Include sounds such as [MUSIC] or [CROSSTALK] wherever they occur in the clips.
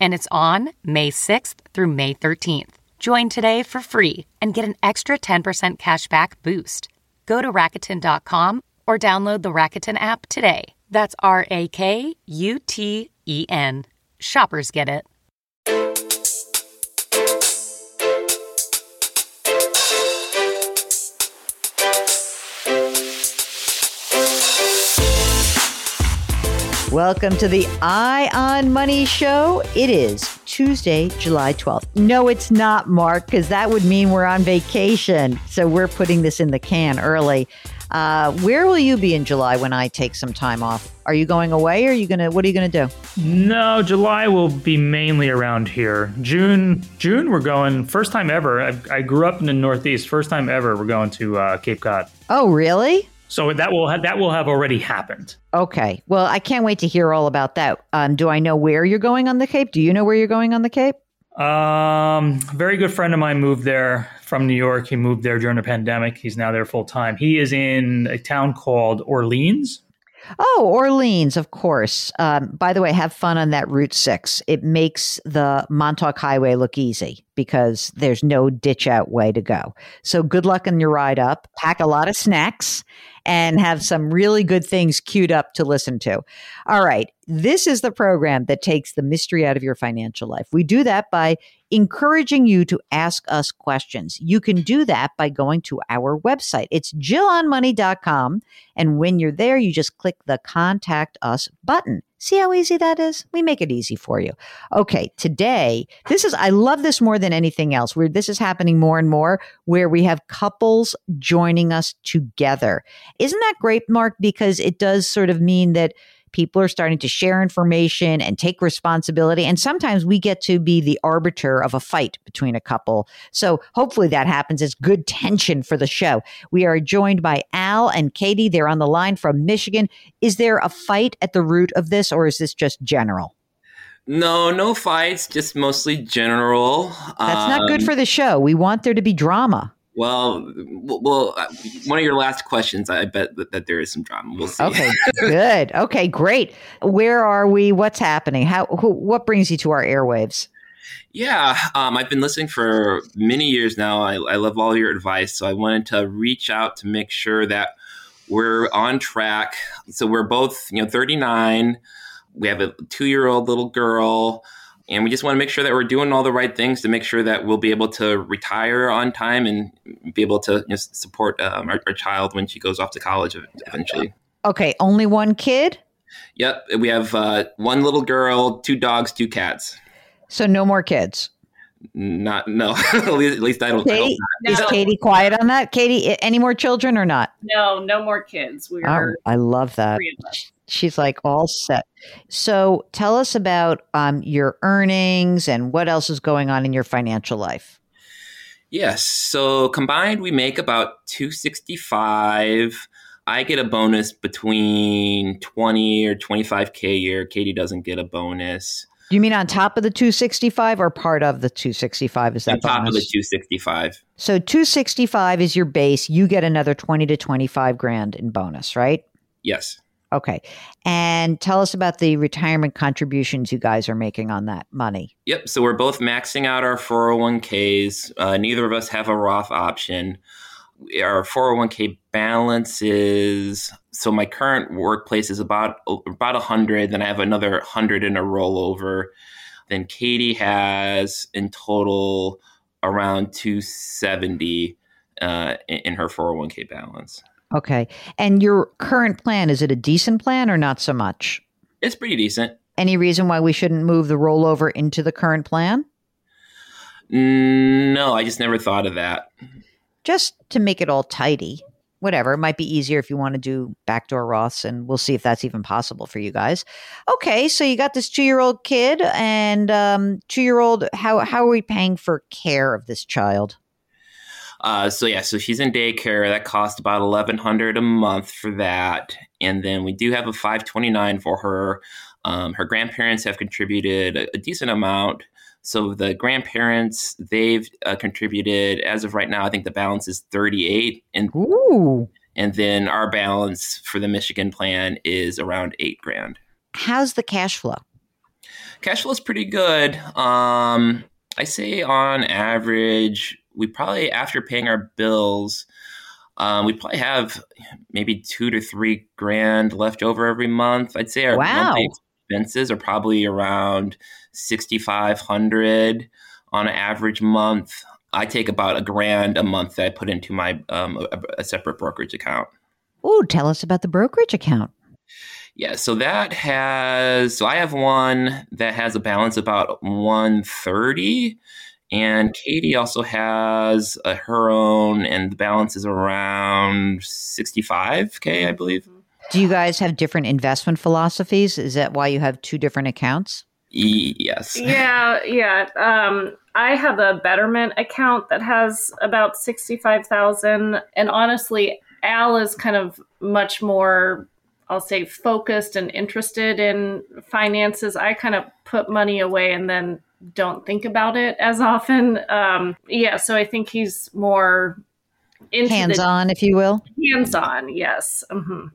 and it's on May 6th through May 13th. Join today for free and get an extra 10% cashback boost. Go to Rakuten.com or download the Rakuten app today. That's R A K U T E N. Shoppers get it. Welcome to the Eye on Money Show. It is Tuesday, July 12th. No, it's not, Mark, because that would mean we're on vacation. So we're putting this in the can early. Uh, where will you be in July when I take some time off? Are you going away or are you to, what are you going to do? No, July will be mainly around here. June, June, we're going, first time ever. I, I grew up in the Northeast. First time ever, we're going to uh, Cape Cod. Oh, really? So that will ha- that will have already happened. Okay. Well, I can't wait to hear all about that. Um, do I know where you're going on the Cape? Do you know where you're going on the Cape? Um, very good friend of mine moved there from New York. He moved there during the pandemic. He's now there full time. He is in a town called Orleans. Oh, Orleans, of course. Um, by the way, have fun on that Route 6. It makes the Montauk Highway look easy because there's no ditch out way to go. So good luck on your ride up. Pack a lot of snacks and have some really good things queued up to listen to. All right. This is the program that takes the mystery out of your financial life. We do that by encouraging you to ask us questions. You can do that by going to our website. It's jillonmoney.com. And when you're there, you just click the contact us button. See how easy that is? We make it easy for you. Okay, today, this is, I love this more than anything else, where this is happening more and more, where we have couples joining us together. Isn't that great, Mark? Because it does sort of mean that People are starting to share information and take responsibility. And sometimes we get to be the arbiter of a fight between a couple. So hopefully that happens. It's good tension for the show. We are joined by Al and Katie. They're on the line from Michigan. Is there a fight at the root of this, or is this just general? No, no fights, just mostly general. That's not good um, for the show. We want there to be drama. Well, well, uh, one of your last questions, I bet that, that there is some drama. We'll see. Okay, [LAUGHS] good. Okay, great. Where are we? What's happening? How? Who, what brings you to our airwaves? Yeah, um, I've been listening for many years now. I, I love all your advice, so I wanted to reach out to make sure that we're on track. So we're both, you know, 39. We have a two-year-old little girl and we just want to make sure that we're doing all the right things to make sure that we'll be able to retire on time and be able to you know, support um, our, our, child when she goes off to college eventually. Okay, only one kid. Yep, we have uh, one little girl, two dogs, two cats. So no more kids. Not no. [LAUGHS] at, least, I don't. Katie, I don't Is Katie quiet on that? Katie, any more children or not? No, no more kids. We are. Oh, I love that she's like all set. So tell us about um, your earnings and what else is going on in your financial life. Yes. So combined, we make about 265. I get a bonus between 20 or 25K a year. Katie doesn't get a bonus. You mean on top of the 265 or part of the 265? Is that on top bonus? of the 265? So 265 is your base. You get another 20 to 25 grand in bonus, right? Yes. Okay. And tell us about the retirement contributions you guys are making on that money. Yep. So we're both maxing out our 401ks. Uh, neither of us have a Roth option. Our 401k balance is so my current workplace is about about 100 then I have another 100 in a rollover. Then Katie has in total around 270 uh, in, in her 401k balance. Okay. And your current plan, is it a decent plan or not so much? It's pretty decent. Any reason why we shouldn't move the rollover into the current plan? No, I just never thought of that. Just to make it all tidy. Whatever. It might be easier if you want to do backdoor Roths, and we'll see if that's even possible for you guys. Okay, so you got this two year old kid, and um, two year old, how, how are we paying for care of this child? Uh, so yeah, so she's in daycare. That cost about eleven hundred a month for that, and then we do have a five twenty nine for her. Um, her grandparents have contributed a, a, decent amount. So the grandparents they've uh, contributed as of right now. I think the balance is thirty eight, and Ooh. and then our balance for the Michigan plan is around eight grand. How's the cash flow? Cash flow is pretty good. Um, I say on average we probably after paying our bills, um, we probably have maybe two to three grand left over every month. I'd say our wow. monthly expenses are probably around sixty five hundred on an average month. I take about a grand a month that I put into my um, a, a separate brokerage account. Oh, tell us about the brokerage account. Yeah, so that has so I have one that has a balance about 130 and Katie also has uh, her own, and the balance is around 65K, I believe. Do you guys have different investment philosophies? Is that why you have two different accounts? E- yes. [LAUGHS] Yeah, yeah. Um, I have a Betterment account that has about 65,000. And honestly, Al is kind of much more, I'll say, focused and interested in finances. I kind of put money away and then don't think about it as often. Um, yeah, so I think he's more hands on, if you will. Hands on, yes. Mm-hmm.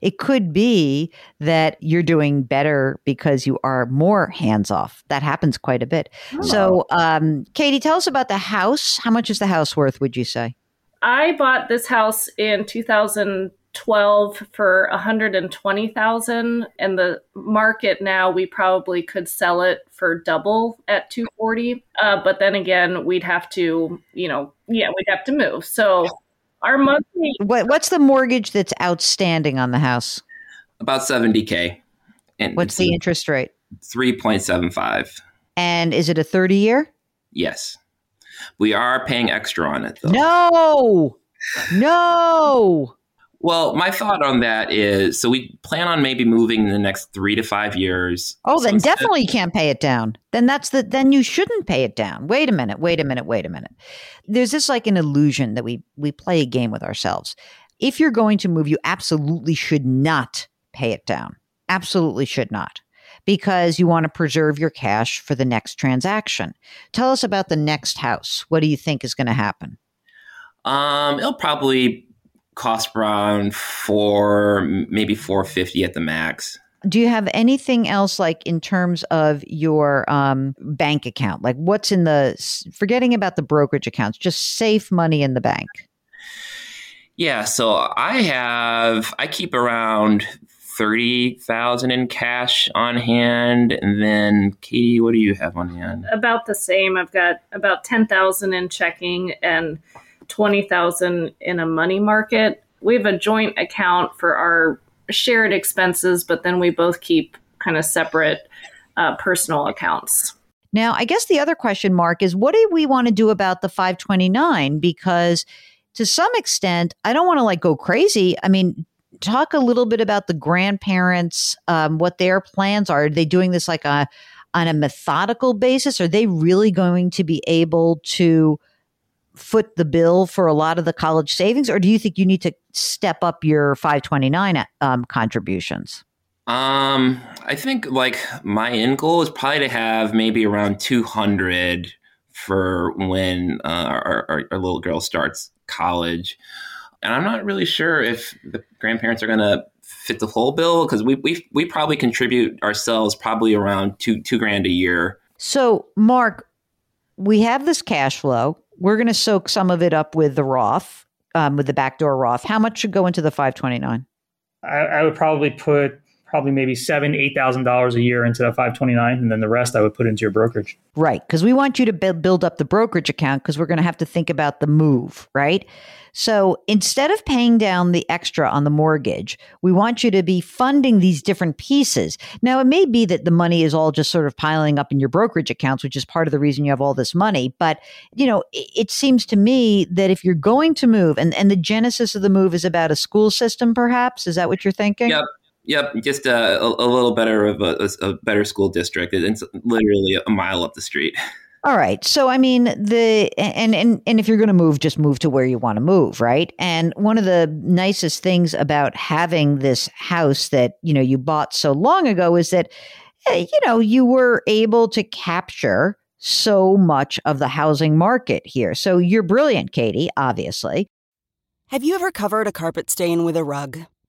It could be that you're doing better because you are more hands off. That happens quite a bit. Oh. So, um, Katie, tell us about the house. How much is the house worth, would you say? I bought this house in 2000 12 for 120,000 and the market now we probably could sell it for double at 240 uh, but then again we'd have to you know yeah we'd have to move. So our monthly what, what's the mortgage that's outstanding on the house? About 70k and what's the interest rate? 3.75 and is it a 30 year yes. We are paying extra on it though. No! No well, my thought on that is so we plan on maybe moving in the next three to five years. Oh, so then definitely you can't pay it down. Then that's the then you shouldn't pay it down. Wait a minute, wait a minute, wait a minute. There's this like an illusion that we we play a game with ourselves. If you're going to move, you absolutely should not pay it down. Absolutely should not. Because you want to preserve your cash for the next transaction. Tell us about the next house. What do you think is going to happen? Um, it'll probably cost around four, maybe four fifty at the max. Do you have anything else like in terms of your um, bank account? Like what's in the forgetting about the brokerage accounts, just safe money in the bank. Yeah, so I have I keep around thirty thousand in cash on hand, and then Katie, what do you have on hand? About the same. I've got about ten thousand in checking and 20,000 in a money market. We have a joint account for our shared expenses, but then we both keep kind of separate uh, personal accounts. Now, I guess the other question, Mark, is what do we want to do about the 529? Because to some extent, I don't want to like go crazy. I mean, talk a little bit about the grandparents, um, what their plans are. Are they doing this like a on a methodical basis? Are they really going to be able to foot the bill for a lot of the college savings, or do you think you need to step up your 529 um, contributions? Um, I think like my end goal is probably to have maybe around 200 for when uh, our, our, our little girl starts college. And I'm not really sure if the grandparents are going to fit the whole bill because we, we we probably contribute ourselves probably around two two grand a year. So, Mark, we have this cash flow. We're going to soak some of it up with the Roth, um, with the backdoor Roth. How much should go into the 529? I, I would probably put probably maybe seven, eight thousand dollars a year into that 529, and then the rest I would put into your brokerage. Right, because we want you to build build up the brokerage account because we're going to have to think about the move, right? So instead of paying down the extra on the mortgage, we want you to be funding these different pieces. Now, it may be that the money is all just sort of piling up in your brokerage accounts, which is part of the reason you have all this money. But, you know, it, it seems to me that if you're going to move, and, and the genesis of the move is about a school system, perhaps, is that what you're thinking? Yep. Yep, just a, a, a little better of a, a, better school district. It's literally a mile up the street. [LAUGHS] All right. So I mean the and and and if you're going to move just move to where you want to move, right? And one of the nicest things about having this house that, you know, you bought so long ago is that eh, you know, you were able to capture so much of the housing market here. So you're brilliant, Katie, obviously. Have you ever covered a carpet stain with a rug?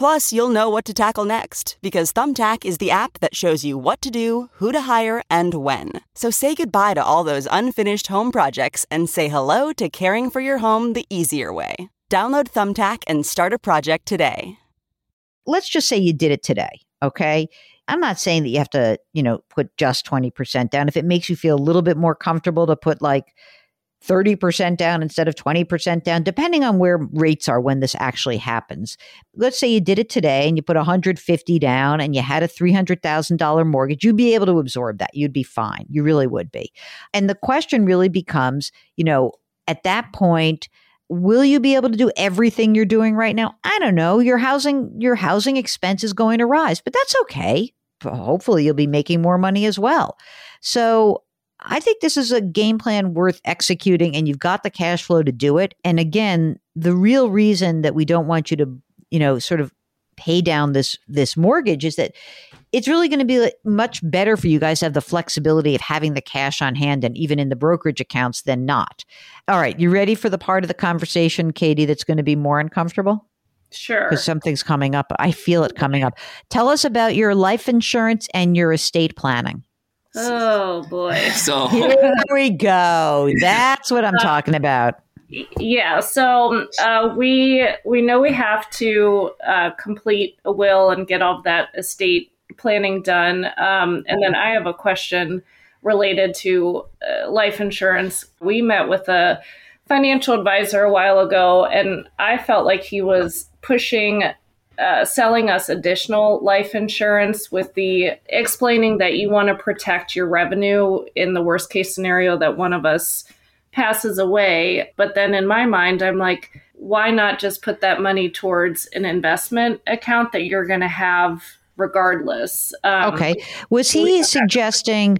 Plus, you'll know what to tackle next because Thumbtack is the app that shows you what to do, who to hire, and when. So say goodbye to all those unfinished home projects and say hello to caring for your home the easier way. Download Thumbtack and start a project today. Let's just say you did it today, okay? I'm not saying that you have to, you know, put just 20% down. If it makes you feel a little bit more comfortable to put like 30% down instead of 20% down, depending on where rates are when this actually happens. Let's say you did it today and you put 150 down and you had a $300,000 mortgage, you'd be able to absorb that. You'd be fine. You really would be. And the question really becomes, you know, at that point, will you be able to do everything you're doing right now? I don't know. Your housing your housing expense is going to rise, but that's okay. Hopefully you'll be making more money as well. So I think this is a game plan worth executing, and you've got the cash flow to do it. And again, the real reason that we don't want you to, you know, sort of pay down this this mortgage is that it's really going to be much better for you guys to have the flexibility of having the cash on hand and even in the brokerage accounts than not. All right, you ready for the part of the conversation, Katie, that's going to be more uncomfortable? Sure. Because something's coming up. I feel it coming up. Tell us about your life insurance and your estate planning. Oh boy. [LAUGHS] So [LAUGHS] here we go. That's what I'm uh, talking about. Yeah. So uh, we we know we have to uh, complete a will and get all of that estate planning done. Um, and then I have a question related to uh, life insurance. We met with a financial advisor a while ago, and I felt like he was pushing uh, selling us additional life insurance with the explaining that you want to protect your revenue in the worst case scenario that one of us passes away. But then in my mind, I'm like, why not just put that money towards an investment account that you're going to have regardless? Um, okay. Was he suggesting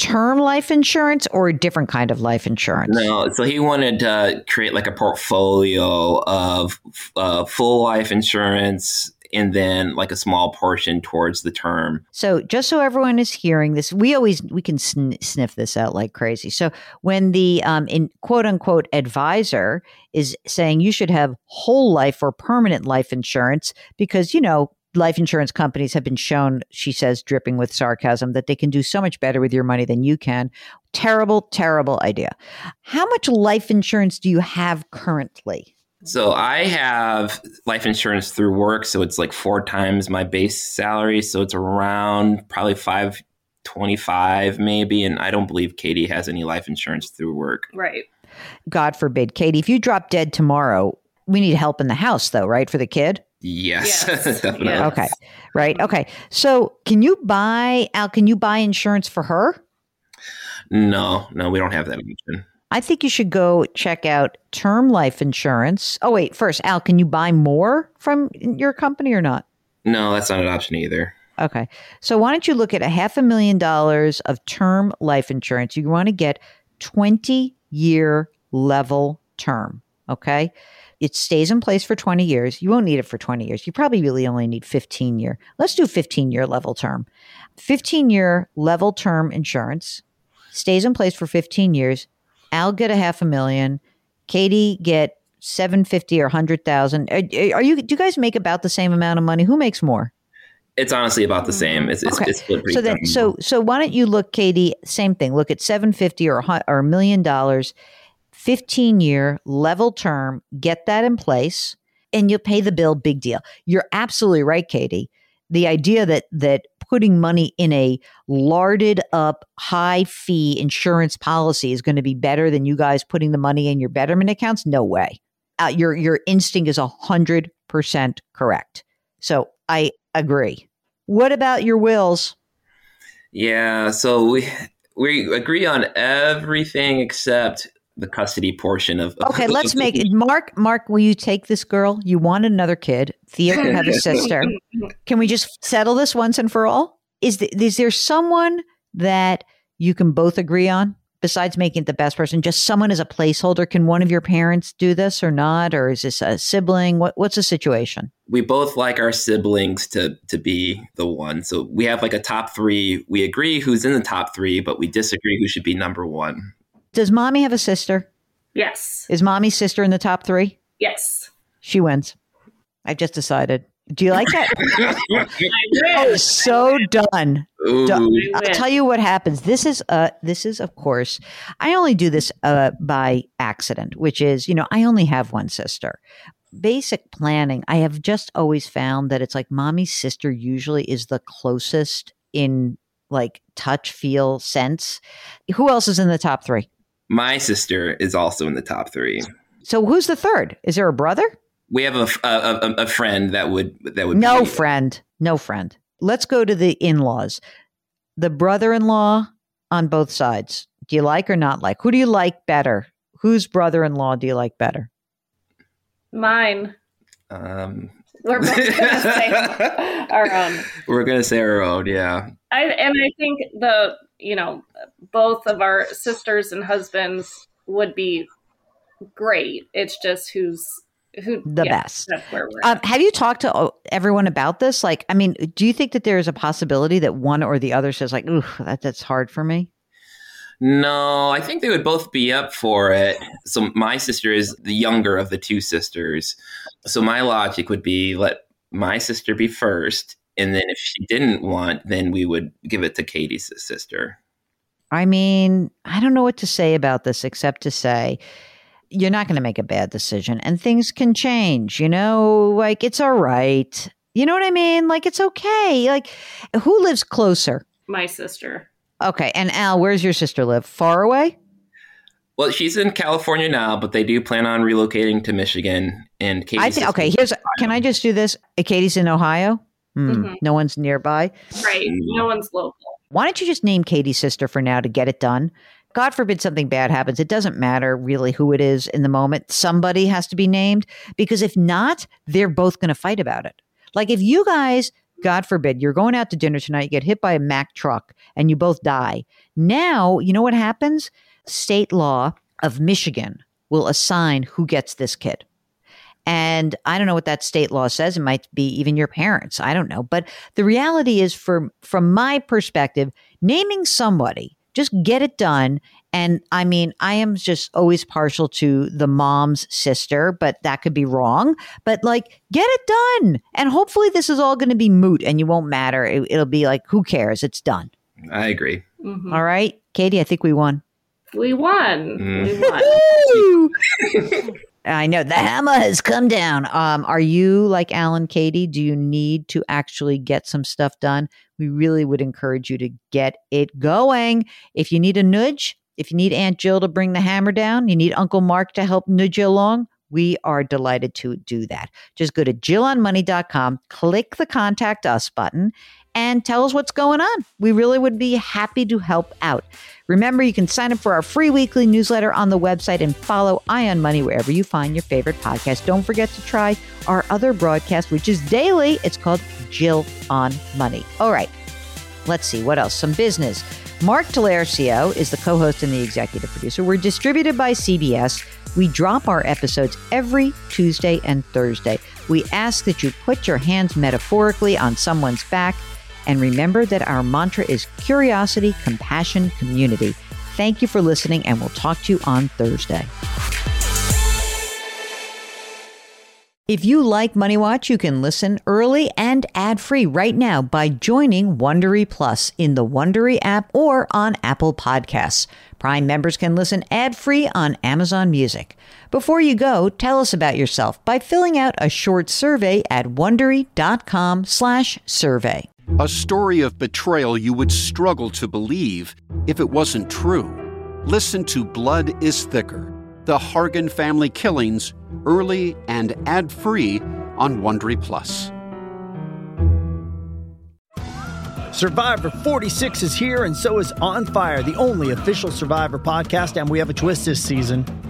term life insurance or a different kind of life insurance? No, so he wanted to create like a portfolio of uh, full life insurance and then like a small portion towards the term. So just so everyone is hearing this, we always we can sn- sniff this out like crazy. So when the um, in quote unquote advisor is saying you should have whole life or permanent life insurance because you know life insurance companies have been shown, she says, dripping with sarcasm, that they can do so much better with your money than you can. Terrible, terrible idea. How much life insurance do you have currently? So I have life insurance through work, so it's like four times my base salary, so it's around probably five twenty-five maybe, and I don't believe Katie has any life insurance through work. Right. God forbid, Katie, if you drop dead tomorrow, we need help in the house though, right? For the kid? Yes, [LAUGHS] yes. definitely. Yes. Okay. Right. Okay. So can you buy Al, can you buy insurance for her? No, no, we don't have that option. I think you should go check out term life insurance. Oh wait, first, Al, can you buy more from your company or not? No, that's not an option either. Okay. So why don't you look at a half a million dollars of term life insurance? You want to get 20 year level term. Okay. It stays in place for 20 years. You won't need it for 20 years. You probably really only need 15 year. Let's do 15 year level term. 15 year level term insurance stays in place for 15 years. I'll get a half a million. Katie get 750 or 100,000. Are, are you do you guys make about the same amount of money? Who makes more? It's honestly about the same. It's, it's, Okay. it's split pretty So then, so so why don't you look, Katie? Same thing. Look at seven fifty or or a million dollars, fifteen year level term. Get that in place, and you'll pay the bill. Big deal. You're absolutely right, Katie. The idea that that putting money in a larded up high fee insurance policy is going to be better than you guys putting the money in your Betterment accounts. No way. Uh, your your instinct is a hundred percent correct. So I agree. What about your wills? Yeah, so we we agree on everything except the custody portion of. Okay, let's make it. Mark, Mark, will you take this girl? You want another kid. Theo can have a [LAUGHS] sister. Can we just settle this once and for all? Is, the, is there someone that you can both agree on besides making it the best person? Just someone as a placeholder. Can one of your parents do this or not? Or is this a sibling? What, what's the situation? we both like our siblings to to be the one. So we have like a top three. We agree who's in the top three, but we disagree who should be number one. Does mommy have a sister? Yes. Is mommy's sister in the top three? Yes. She wins. I've just decided. Do you like that? [LAUGHS] I [LAUGHS] oh, so done. I'll tell you what happens. This is uh this is of course I only do this uh by accident, which is, you know, I only have one sister. Basic planning, I have just always found that it's like mommy's sister usually is the closest in like touch, feel, sense. Who else is in the top 3? My sister is also in the top three. So who's the third? Is there a brother? We have a a friend that would that would No be, friend. No friend. Let's go to the in-laws. The brother-in-law on both sides. Do you like or not like? Who do you like better? Whose brother-in-law do you like better? Mine. Um, We're both gonna say [LAUGHS] our own. we're gonna say our own, yeah. I and I think the you know both of our sisters and husbands would be great. It's just who's who The yeah, best. That's where we're Um, have you talked to everyone about this? Like, I mean, do you think that there is a possibility that one or the other says, like, "Ooh, that, that's hard for me"? No, I think they would both be up for it. So my sister is the younger of the two sisters. So my logic would be let my sister be first, and then if she didn't want, then we would give it to Katie's sister. I mean, I don't know what to say about this except to say you're not going to make a bad decision and things can change, you know, like it's all right. You know what I mean? Like it's okay. Like who lives closer? My sister. Okay. And Al, where's your sister live? Far away? Well, she's in California now, but they do plan on relocating to Michigan. And Katie's I think, okay, here's, can I just do this? Katie's in Ohio. Hmm, Mhm. No one's nearby. Right. No one's local. Why don't you just name Katie's sister for now to get it done? God forbid something bad happens. It doesn't matter really who it is in the moment. Somebody has to be named because if not, they're both going to fight about it. Like if you guys, God forbid, you're going out to dinner tonight, you get hit by a Mack truck and you both die. Now, you know what happens? State law of Michigan will assign who gets this kid. And I don't know what that state law says. It might be even your parents. I don't know. But the reality is, from from my perspective, naming somebody, just get it done. And I mean, I am just always partial to the mom's sister, but that could be wrong. But like, get it done. And hopefully, this is all going to be moot and you won't matter. It, it'll be like, who cares? It's done. I agree. Mhm. All right, Katie, I think we won. We won. Mm. We won. [LAUGHS] [LAUGHS] I know the hammer has come down. Um, are you like Alan, Katie? Do you need to actually get some stuff done? We really would encourage you to get it going. If you need a nudge, if you need Aunt Jill to bring the hammer down, you need Uncle Mark to help nudge you along. We are delighted to do that. Just go to jillonmoney.com, click the contact us button, and tell us what's going on. We really would be happy to help out. Remember, you can sign up for our free weekly newsletter on the website and follow Eye on Money wherever you find your favorite podcast. Don't forget to try our other broadcast, which is daily. It's called Jill on Money. All right, let's see what else. Some business. Mark Talercio is the co host and the executive producer. We're distributed by CBS. We drop our episodes every Tuesday and Thursday. We ask that you put your hands metaphorically on someone's back. And remember that our mantra is curiosity, compassion, community. Thank you for listening, and we'll talk to you on Thursday. If you like Money Watch, you can listen early and ad-free right now by joining Wondery Plus in the Wondery app or on Apple Podcasts. Prime members can listen ad-free on Amazon Music. Before you go, tell us about yourself by filling out a short survey at wondery.com/survey. A story of betrayal you would struggle to believe if it wasn't true. Listen to Blood is Thicker: The Hargan Family Killings early and ad-free on Wondery Plus. Survivor 46 is here, and so is On Fire, the only official Survivor podcast. And we have a twist this season.